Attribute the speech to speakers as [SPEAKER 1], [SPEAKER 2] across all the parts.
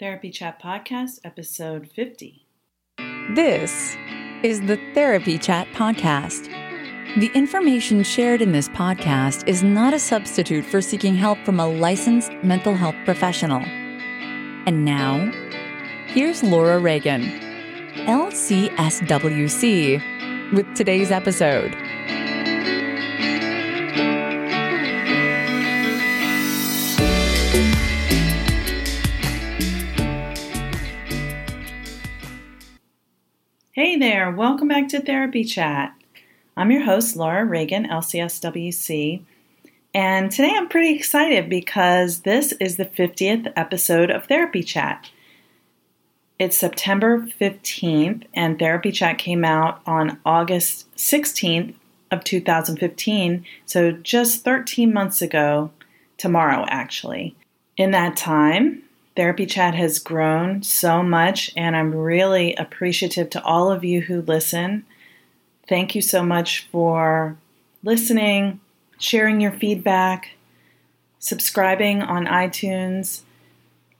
[SPEAKER 1] Therapy Chat Podcast, episode 50.
[SPEAKER 2] This is the Therapy Chat Podcast. The information shared in this podcast is not a substitute for seeking help from a licensed mental health professional. And now, here's Laura Reagan, LCSWC, with today's episode.
[SPEAKER 1] There, welcome back to Therapy Chat. I'm your host, Laura Reagan, LCSWC, and today I'm pretty excited because this is the 50th episode of Therapy Chat. It's September 15th, and Therapy Chat came out on August 16th of 2015, so just 13 months ago, tomorrow actually. In that time, Therapy Chat has grown so much, and I'm really appreciative to all of you who listen. Thank you so much for listening, sharing your feedback, subscribing on iTunes,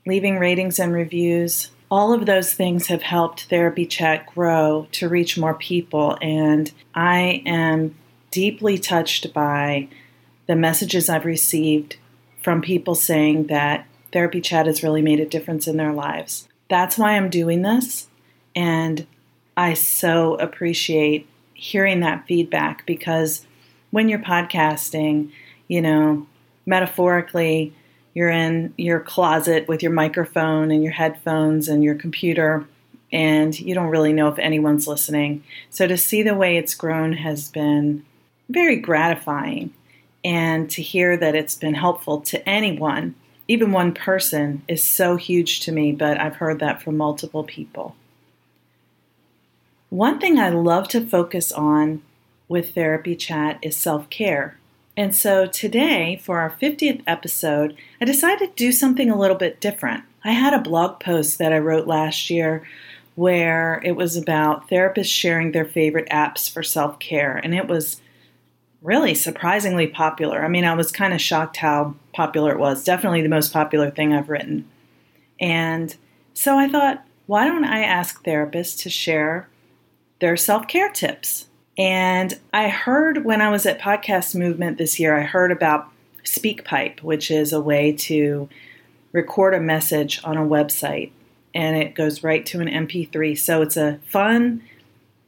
[SPEAKER 1] leaving ratings and reviews. All of those things have helped Therapy Chat grow to reach more people, and I am deeply touched by the messages I've received from people saying that Therapy Chat has really made a difference in their lives. That's why I'm doing this. And I so appreciate hearing that feedback because when you're podcasting, you know, metaphorically, you're in your closet with your microphone and your headphones and your computer, and you don't really know if anyone's listening. So to see the way it's grown has been very gratifying. And to hear that it's been helpful to anyone even one person is so huge to me, but I've heard that from multiple people. One thing I love to focus on with Therapy Chat is self care. And so today, for our 50th episode, I decided to do something a little bit different. I had a blog post that I wrote last year where it was about therapists sharing their favorite apps for self care, and it was really surprisingly popular. I mean, I was kind of shocked how popular it was. Definitely the most popular thing I've written. And so I thought, why don't I ask therapists to share their self care tips? And I heard when I was at Podcast Movement this year, I heard about SpeakPipe, which is a way to record a message on a website and it goes right to an MP3. So it's a fun,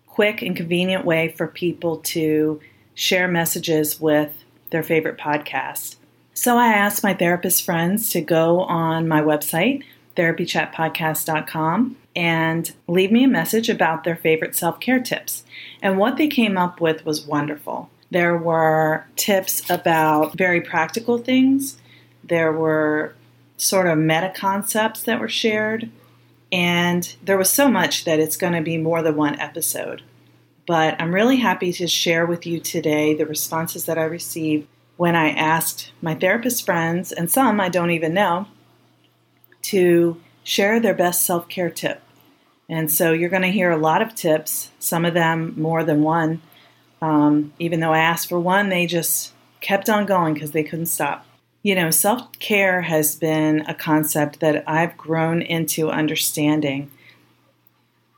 [SPEAKER 1] quick, and convenient way for people to share messages with their favorite podcast. So I asked my therapist friends to go on my website, therapychatpodcast.com, and leave me a message about their favorite self care tips. And what they came up with was wonderful. There were tips about very practical things, there were sort of meta concepts that were shared, and there was so much that it's going to be more than one episode. But I'm really happy to share with you today the responses that I received when I asked my therapist friends, and some I don't even know, to share their best self care tip. And so you're going to hear a lot of tips, some of them more than one. Um, even though I asked for one, they just kept on going because they couldn't stop. You know, self care has been a concept that I've grown into understanding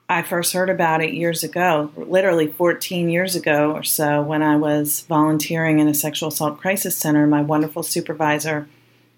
[SPEAKER 1] I first heard about it years ago, literally 14 years ago or so, when I was volunteering in a sexual assault crisis center. My wonderful supervisor,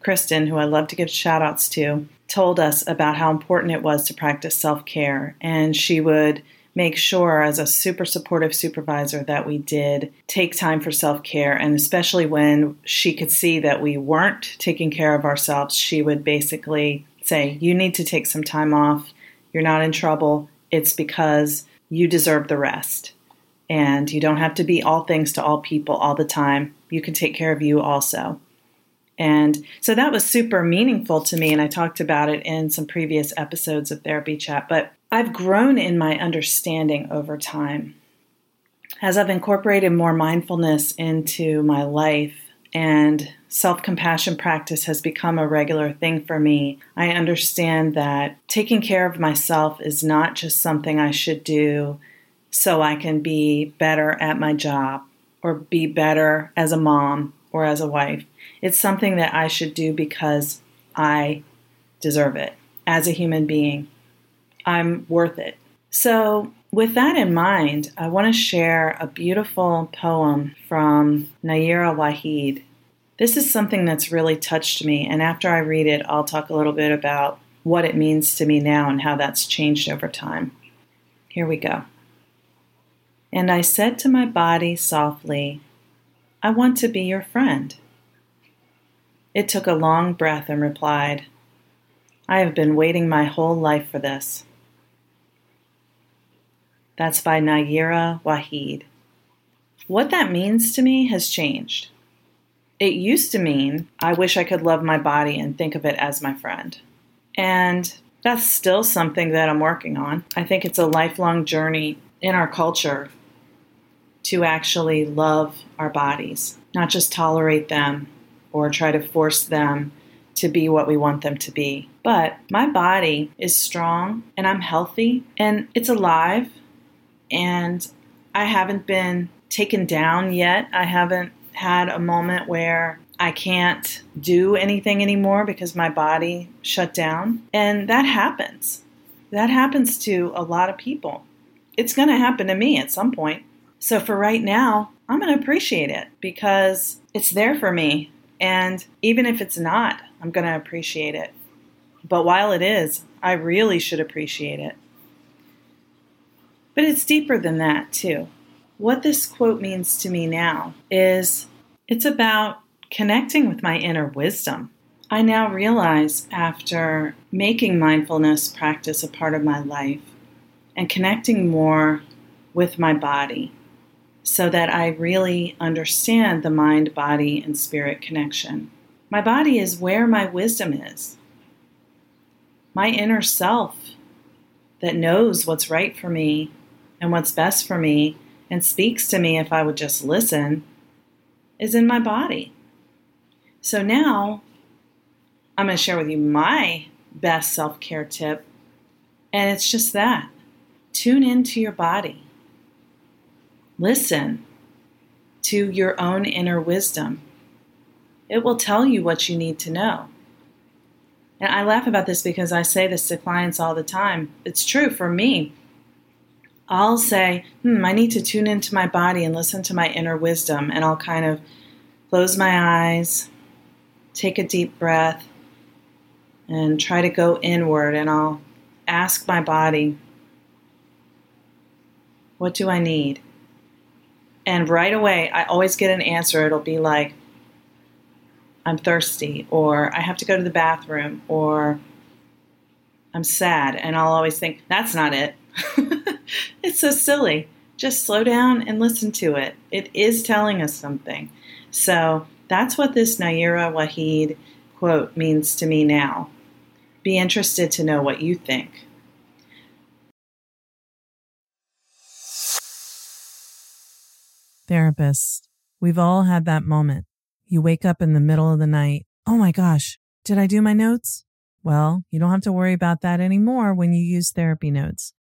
[SPEAKER 1] Kristen, who I love to give shout outs to, told us about how important it was to practice self care. And she would make sure, as a super supportive supervisor, that we did take time for self care. And especially when she could see that we weren't taking care of ourselves, she would basically say, You need to take some time off. You're not in trouble it's because you deserve the rest. And you don't have to be all things to all people all the time. You can take care of you also. And so that was super meaningful to me. And I talked about it in some previous episodes of Therapy Chat. But I've grown in my understanding over time. As I've incorporated more mindfulness into my life, and self compassion practice has become a regular thing for me. I understand that taking care of myself is not just something I should do so I can be better at my job or be better as a mom or as a wife. It's something that I should do because I deserve it. as a human being. I'm worth it. So, with that in mind, I want to share a beautiful poem from Nayyirah Waheed. This is something that's really touched me, and after I read it, I'll talk a little bit about what it means to me now and how that's changed over time. Here we go. And I said to my body softly, I want to be your friend. It took a long breath and replied, I have been waiting my whole life for this. That's by Nayyirah Waheed. What that means to me has changed. It used to mean I wish I could love my body and think of it as my friend. And that's still something that I'm working on. I think it's a lifelong journey in our culture to actually love our bodies, not just tolerate them or try to force them to be what we want them to be. But my body is strong and I'm healthy and it's alive and I haven't been taken down yet. I haven't had a moment where I can't do anything anymore because my body shut down. And that happens. That happens to a lot of people. It's going to happen to me at some point. So for right now, I'm going to appreciate it because it's there for me. And even if it's not, I'm going to appreciate it. But while it is, I really should appreciate it. But it's deeper than that, too. What this quote means to me now is it's about connecting with my inner wisdom. I now realize after making mindfulness practice a part of my life and connecting more with my body so that I really understand the mind, body, and spirit connection. My body is where my wisdom is. My inner self that knows what's right for me and what's best for me and speaks to me if I would just listen is in my body. So now I'm going to share with you my best self care tip, and it's just that tune into your body, listen to your own inner wisdom. It will tell you what you need to know. And I laugh about this because I say this to clients all the time. It's true for me. I'll say, hmm, I need to tune into my body and listen to my inner wisdom. And I'll kind of close my eyes, take a deep breath, and try to go inward. And I'll ask my body, what do I need? And right away, I always get an answer. It'll be like, I'm thirsty, or I have to go to the bathroom, or I'm sad. And I'll always think, that's not it. it's so silly. Just slow down and listen to it. It is telling us something. So that's what this Nayyirah Waheed quote means to me now. Be interested to know what you think.
[SPEAKER 3] Therapist, we've all had that moment. You wake up in the middle of the night. Oh my gosh, did I do my notes? Well, you don't have to worry about that anymore when you use therapy notes.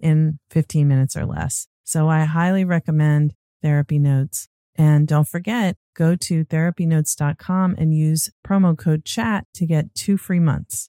[SPEAKER 3] in 15 minutes or less. So I highly recommend Therapy Notes. And don't forget, go to therapynotes.com and use promo code chat to get two free months.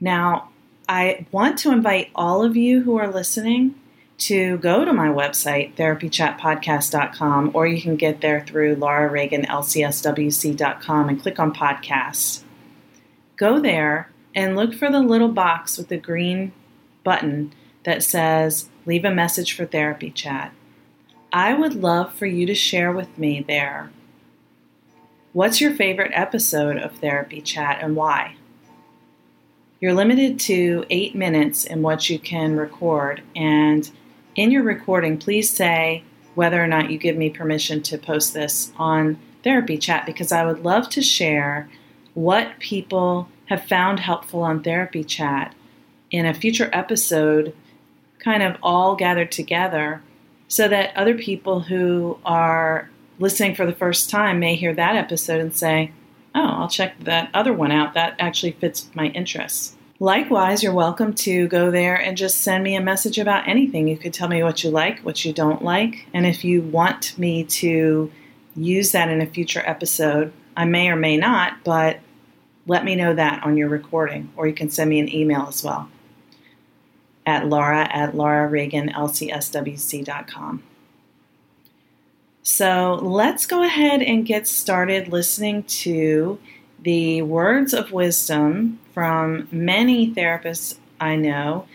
[SPEAKER 1] Now, I want to invite all of you who are listening to go to my website, therapychatpodcast.com, or you can get there through Laura Reagan, and click on podcasts. Go there and look for the little box with the green button that says leave a message for therapy chat. I would love for you to share with me there. What's your favorite episode of Therapy Chat and why? You're limited to eight minutes in what you can record, and in your recording, please say whether or not you give me permission to post this on Therapy Chat because I would love to share what people have found helpful on Therapy Chat in a future episode, kind of all gathered together, so that other people who are listening for the first time may hear that episode and say, Oh, I'll check that other one out. That actually fits my interests. Likewise, you're welcome to go there and just send me a message about anything. You could tell me what you like, what you don't like, and if you want me to use that in a future episode, I may or may not, but let me know that on your recording, or you can send me an email as well at laura at laurareaganlcswc.com. So let's go ahead and get started listening to the words of wisdom from many therapists I know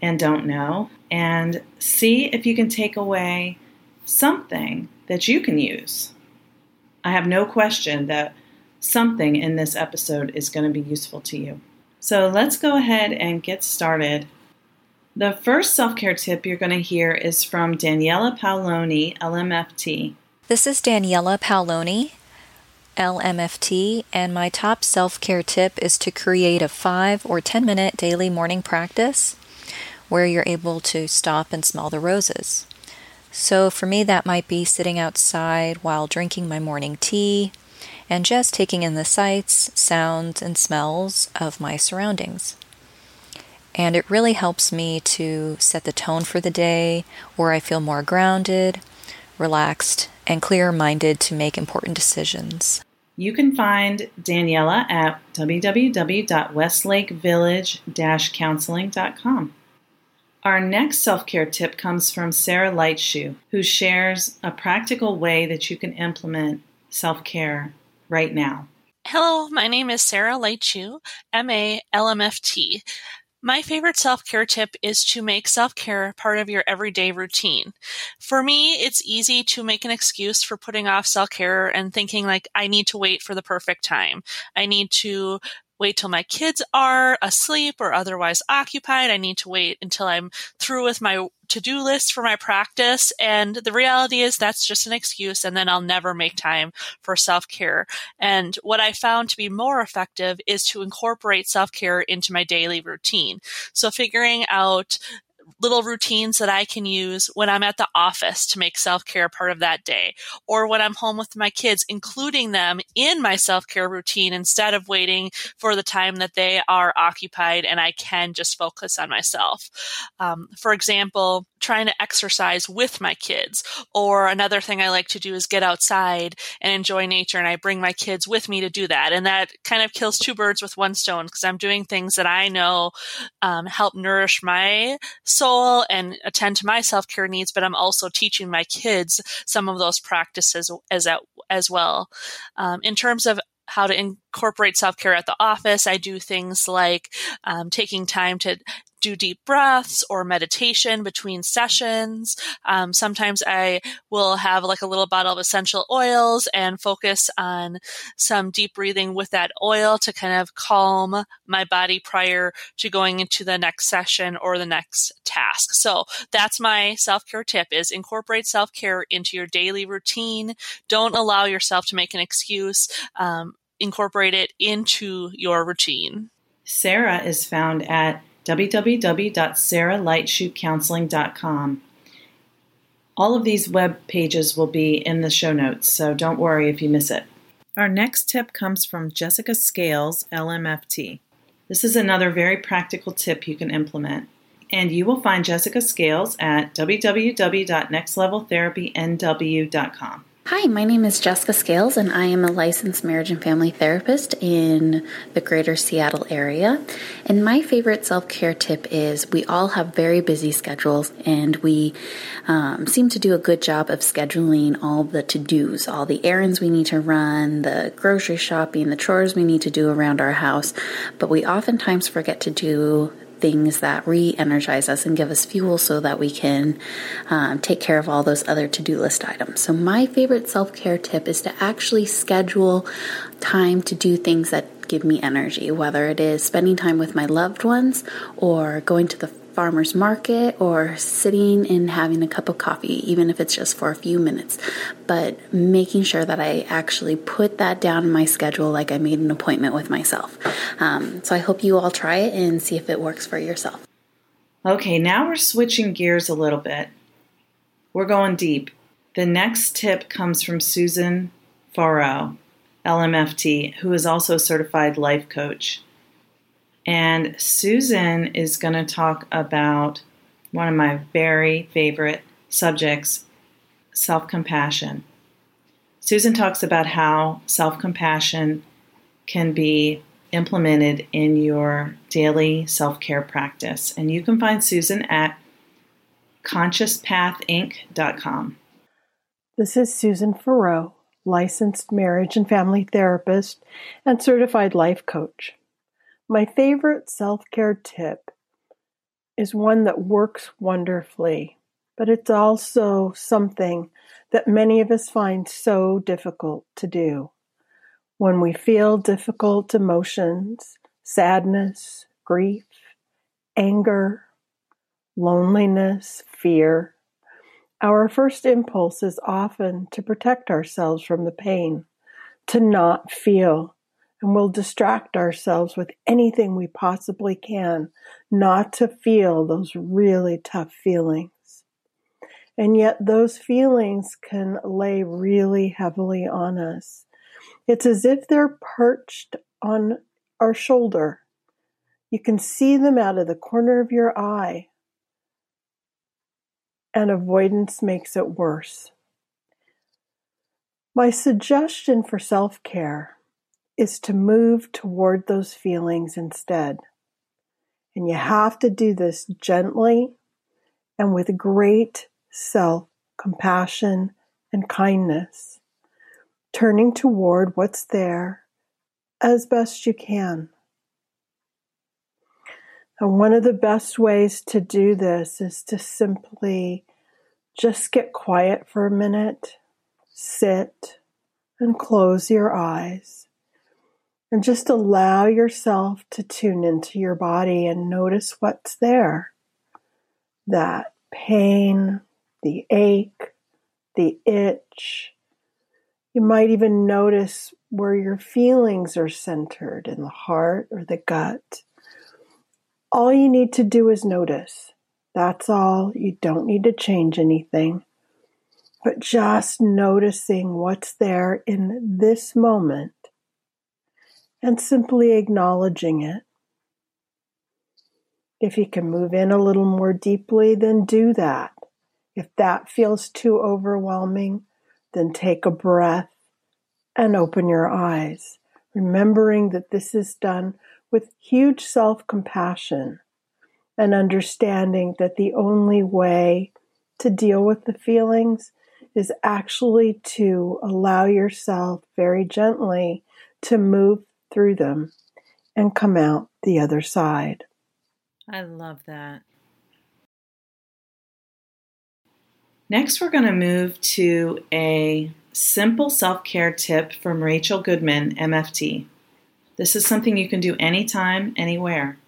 [SPEAKER 1] and don't know, and see if you can take away something that you can use. I have no question that something in this episode is going to be useful to you. So let's go ahead and get started. The first self care tip you're going to hear is from Daniela Paolone, LMFT.
[SPEAKER 4] This is Daniela Paolone, LMFT, and my top self care tip is to create a 5 or 10 minute daily morning practice where you're able to stop and smell the roses. So for me, that might be sitting outside while drinking my morning tea and just taking in the sights, sounds, and smells of my surroundings. And it really helps me to set the tone for the day where I feel more grounded, relaxed, and clear minded to make important decisions.
[SPEAKER 1] You can find Daniela at www.westlakevillage counseling.com. Our next self care tip comes from Sarah Lightshoe, who shares a practical way that you can implement self care right now.
[SPEAKER 5] Hello, my name is Sarah Lightshoe, MA LMFT. My favorite self care tip is to make self care part of your everyday routine. For me, it's easy to make an excuse for putting off self care and thinking like I need to wait for the perfect time. I need to wait till my kids are asleep or otherwise occupied. I need to wait until I'm through with my to do list for my practice. And the reality is that's just an excuse. And then I'll never make time for self care. And what I found to be more effective is to incorporate self care into my daily routine. So figuring out little routines that I can use when I'm at the office to make self care part of that day, or when I'm home with my kids, including them in my self care routine instead of waiting for the time that they are occupied and I can just focus on myself. Um, for example, trying to exercise with my kids. Or another thing I like to do is get outside and enjoy nature. And I bring my kids with me to do that. And that kind of kills two birds with one stone because I'm doing things that I know um, help nourish my soul and attend to my self care needs. But I'm also teaching my kids some of those practices as, as well. Um, in terms of how to incorporate self care at the office. I do things like um, taking time to do deep breaths or meditation between sessions. Um, sometimes I will have like a little bottle of essential oils and focus on some deep breathing with that oil to kind of calm my body prior to going into the next session or the next task. So that's my self care tip is incorporate self care into your daily routine. Don't allow yourself to make an excuse. Um, incorporate it into your routine.
[SPEAKER 1] Sarah is found at www.sarahlightshoecounseling.com. All of these web pages will be in the show notes, so don't worry if you miss it. Our next tip comes from Jessica Scales, LMFT. This is another very practical tip you can implement. And you will find Jessica Scales at www.nextleveltherapynw.com.
[SPEAKER 6] Hi, my name is Jessica Scales, and I am a licensed marriage and family therapist in the greater Seattle area. And my favorite self care tip is we all have very busy schedules, and we um, seem to do a good job of scheduling all the to dos, all the errands we need to run, the grocery shopping, the chores we need to do around our house. But we oftentimes forget to do things that re energize us and give us fuel so that we can um, take care of all those other to do list items. So, my favorite self care tip is to actually schedule time to do things that give me energy, whether it is spending time with my loved ones or going to the farmer's market or sitting and having a cup of coffee, even if it's just for a few minutes. But making sure that I actually put that down in my schedule like I made an appointment with myself. Um, so I hope you all try it and see if it works for yourself.
[SPEAKER 1] Okay, now we're switching gears a little bit. We're going deep. The next tip comes from Susan Farrow, LMFT, who is also a certified life coach. And Susan is going to talk about one of my very favorite subjects self compassion. Susan talks about how self compassion can be implemented in your daily self care practice. And you can find Susan at consciouspathinc.com.
[SPEAKER 7] This is Susan Farrow, licensed marriage and family therapist and certified life coach. My favorite self care tip is one that works wonderfully, but it's also something that many of us find so difficult to do. When we feel difficult emotions, sadness, grief, anger, loneliness, fear, our first impulse is often to protect ourselves from the pain, to not feel, and we'll distract ourselves with anything we possibly can not to feel those really tough feelings. And yet, those feelings can lay really heavily on us. It's as if they're perched on our shoulder. You can see them out of the corner of your eye, and avoidance makes it worse. My suggestion for self care is to move toward those feelings instead. And you have to do this gently and with great self compassion and kindness, turning toward what's there as best you can. And one of the best ways to do this is to simply just get quiet for a minute, sit, and close your eyes and just allow yourself to tune into your body and notice what's there. That pain, the ache, the itch. You might even notice where your feelings are centered in the heart or the gut. All you need to do is notice. That's all. You don't need to change anything. But just noticing what's there in this moment and simply acknowledging it. If you can move in a little more deeply, then do that. If that feels too overwhelming, then take a breath and open your eyes, remembering that this is done with huge self compassion and understanding that the only way to deal with the feelings is actually to allow yourself very gently to move through them and come out the other side.
[SPEAKER 1] I love that. Next, we're going to move to a simple self care tip from Rachel Goodman, MFT. This is something you can do anytime, anywhere.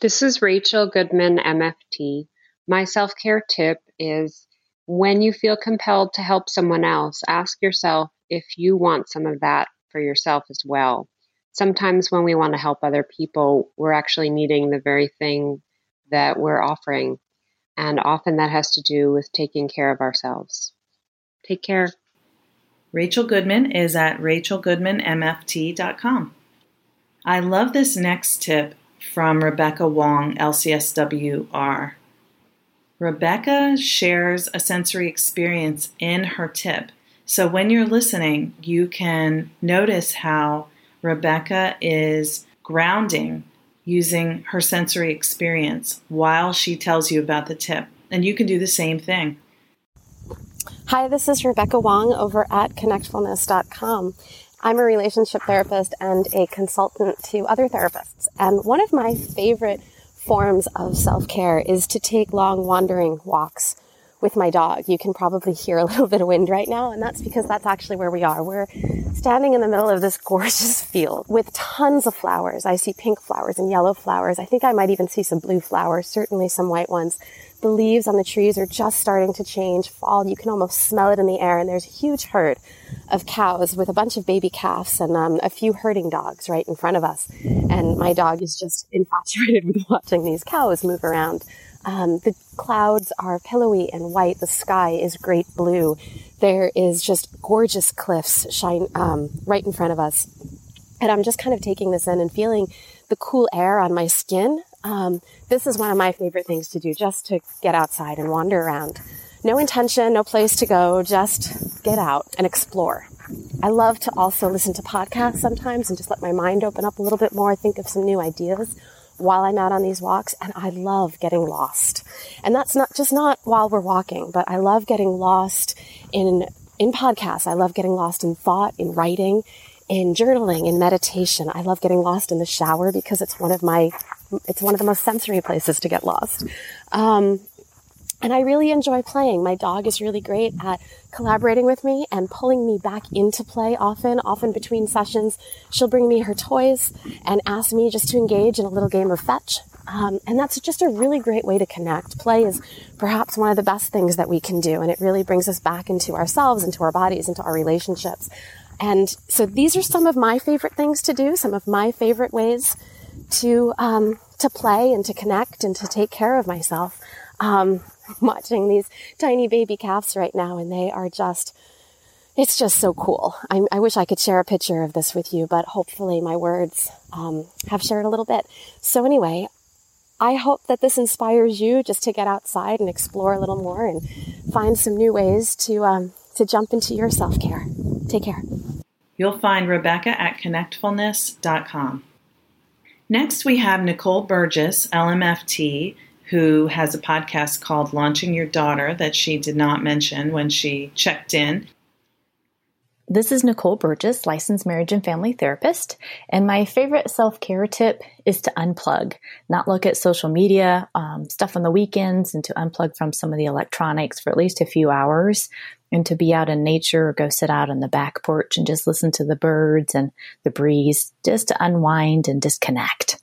[SPEAKER 8] This is Rachel Goodman, MFT. My self care tip is when you feel compelled to help someone else, ask yourself if you want some of that for yourself as well sometimes when we want to help other people, we're actually needing the very thing that we're offering. And often that has to do with taking care of ourselves. Take care.
[SPEAKER 1] Rachel Goodman is at rachelgoodmanmft.com. I love this next tip from Rebecca Wong, LCSWR. Rebecca shares a sensory experience in her tip So when you're listening, you can notice how Rebecca is grounding using her sensory experience while she tells you about the tip. And you can do the same thing.
[SPEAKER 9] Hi, this is Rebecca Wong over at connectfulness.com. I'm a relationship therapist and a consultant to other therapists. And one of my favorite forms of self care is to take long wandering walks with my dog. You can probably hear a little bit of wind right now, and that's because that's actually where we are. We're standing in the middle of this gorgeous field with tons of flowers. I see pink flowers and yellow flowers. I think I might even see some blue flowers, certainly some white ones. The leaves on the trees are just starting to change, fall. You can almost smell it in the air, and there's a huge herd of cows with a bunch of baby calves and um, a few herding dogs right in front of us. And my dog is just infatuated with watching these cows move around. Um, the clouds are pillowy and white. The sky is great blue. There is just gorgeous cliffs shine um, right in front of us. And I'm just kind of taking this in and feeling the cool air on my skin. Um, this is one of my favorite things to do, just to get outside and wander around. No intention, no place to go, just get out and explore. I love to also listen to podcasts sometimes and just let my mind open up a little bit more, think of some new ideas while I'm out on these walks and I love getting lost. And that's not just not while we're walking, but I love getting lost in in podcasts. I love getting lost in thought, in writing, in journaling, in meditation. I love getting lost in the shower because it's one of my it's one of the most sensory places to get lost. Um, and I really enjoy playing. My dog is really great at collaborating with me and pulling me back into play often, often between sessions. She'll bring me her toys and ask me just to engage in a little game of fetch. Um, and that's just a really great way to connect. Play is perhaps one of the best things that we can do, and it really brings us back into ourselves, into our bodies, into our relationships. And so these are some of my favorite things to do, some of my favorite ways to um, to play and to connect and to take care of myself. Um, watching these tiny baby calves right now, and they are just, it's just so cool. I, I wish I could share a picture of this with you, but hopefully my words um, have shared a little bit. So, anyway, I hope that this inspires you just to get outside and explore a little more and find some new ways to, um, to jump into your self care. Take care.
[SPEAKER 1] You'll find Rebecca at connectfulness.com. Next, we have Nicole Burgess, LMFT, who has a podcast called Launching Your Daughter that she did not mention when she checked in.
[SPEAKER 10] This is Nicole Burgess, licensed marriage and family therapist. And my favorite self care tip is to unplug, not look at social media, um, stuff on the weekends, and to unplug from some of the electronics for at least a few hours and to be out in nature or go sit out on the back porch and just listen to the birds and the breeze, just to unwind and disconnect.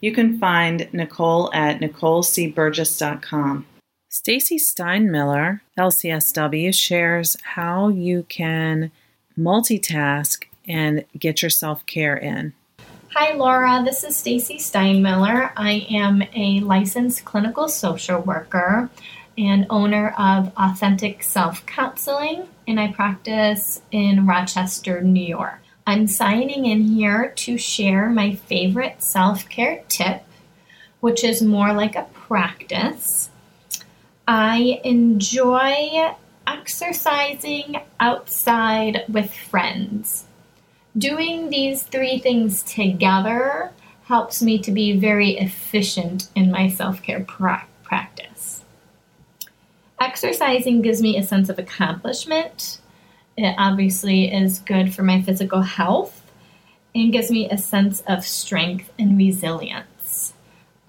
[SPEAKER 1] You can find Nicole at nicolecburgess.com. Stacy Steinmiller, LCSW, shares how you can multitask and get your self-care in.
[SPEAKER 11] Hi Laura, this is Stacy Steinmiller. I am a licensed clinical social worker and owner of Authentic Self Counseling, and I practice in Rochester, New York. I'm signing in here to share my favorite self care tip, which is more like a practice. I enjoy exercising outside with friends. Doing these three things together helps me to be very efficient in my self care pra- practice. Exercising gives me a sense of accomplishment it obviously is good for my physical health and gives me a sense of strength and resilience.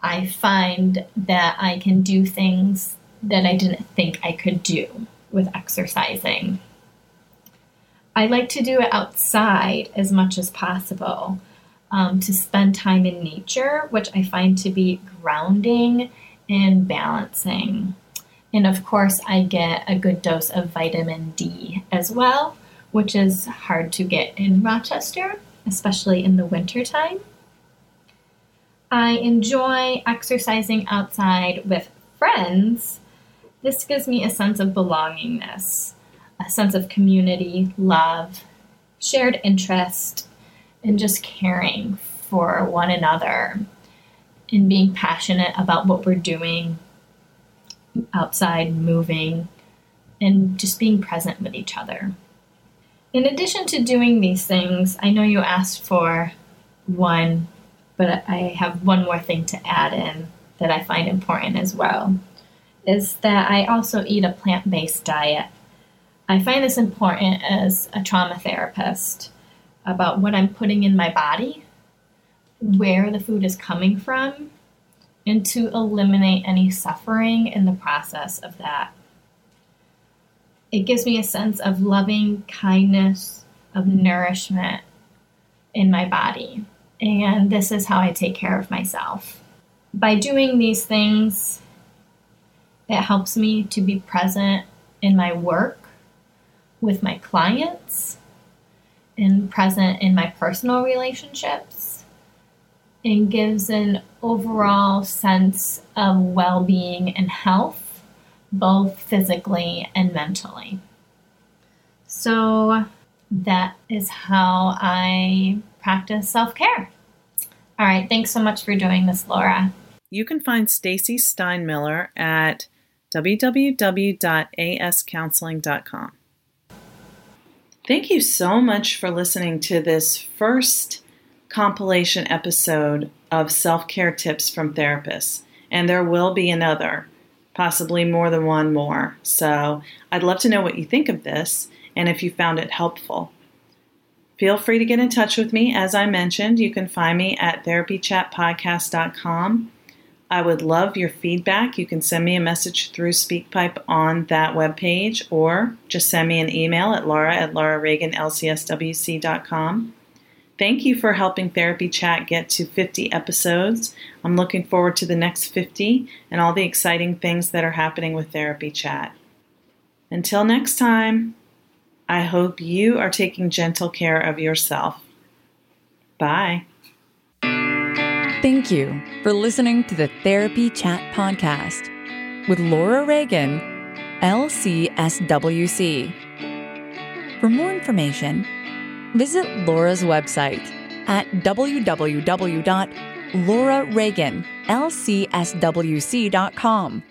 [SPEAKER 11] I find that I can do things that I didn't think I could do with exercising. I like to do it outside as much as possible um, to spend time in nature, which I find to be grounding and balancing. And of course, I get a good dose of vitamin D as well, which is hard to get in Rochester, especially in the wintertime. I enjoy exercising outside with friends. This gives me a sense of belongingness, a sense of community, love, shared interest, and just caring for one another and being passionate about what we're doing outside, moving, and just being present with each other. In addition to doing these things, I know you asked for one, but I have one more thing to add in that I find important as well is that I also eat a plant based diet. I find this important as a trauma therapist about what I'm putting in my body, where the food is coming from, and to eliminate any suffering in the process of that. It gives me a sense of loving kindness, of nourishment in my body. And this is how I take care of myself. By doing these things, it helps me to be present in my work with my clients and present in my personal relationships and gives an overall sense of well being and health, both physically and mentally. So, that is how I practice self care. All right, thanks so much for doing this, Laura.
[SPEAKER 1] You can find Stacy Steinmiller at www.ascounseling.com. Thank you so much for listening to this first compilation episode of self care tips from therapists. And there will be another, possibly more than one more. So I'd love to know what you think of this and if you found it helpful. Feel free to get in touch with me. As I mentioned, you can find me at therapychatpodcast.com I would love your feedback. You can send me a message through SpeakPipe on that webpage or just send me an email at laura at laurareaganlcswc.com. Thank you for helping Therapy Chat get to 50 episodes. I'm looking forward to the next 50 and all the exciting things that are happening with Therapy Chat. Until next time, I hope you are taking gentle care of yourself. Bye.
[SPEAKER 2] Thank you for listening to the Therapy Chat Podcast with Laura Reagan, LCSWC. For more information, visit Laura's website at www.laurareaganlcswc.com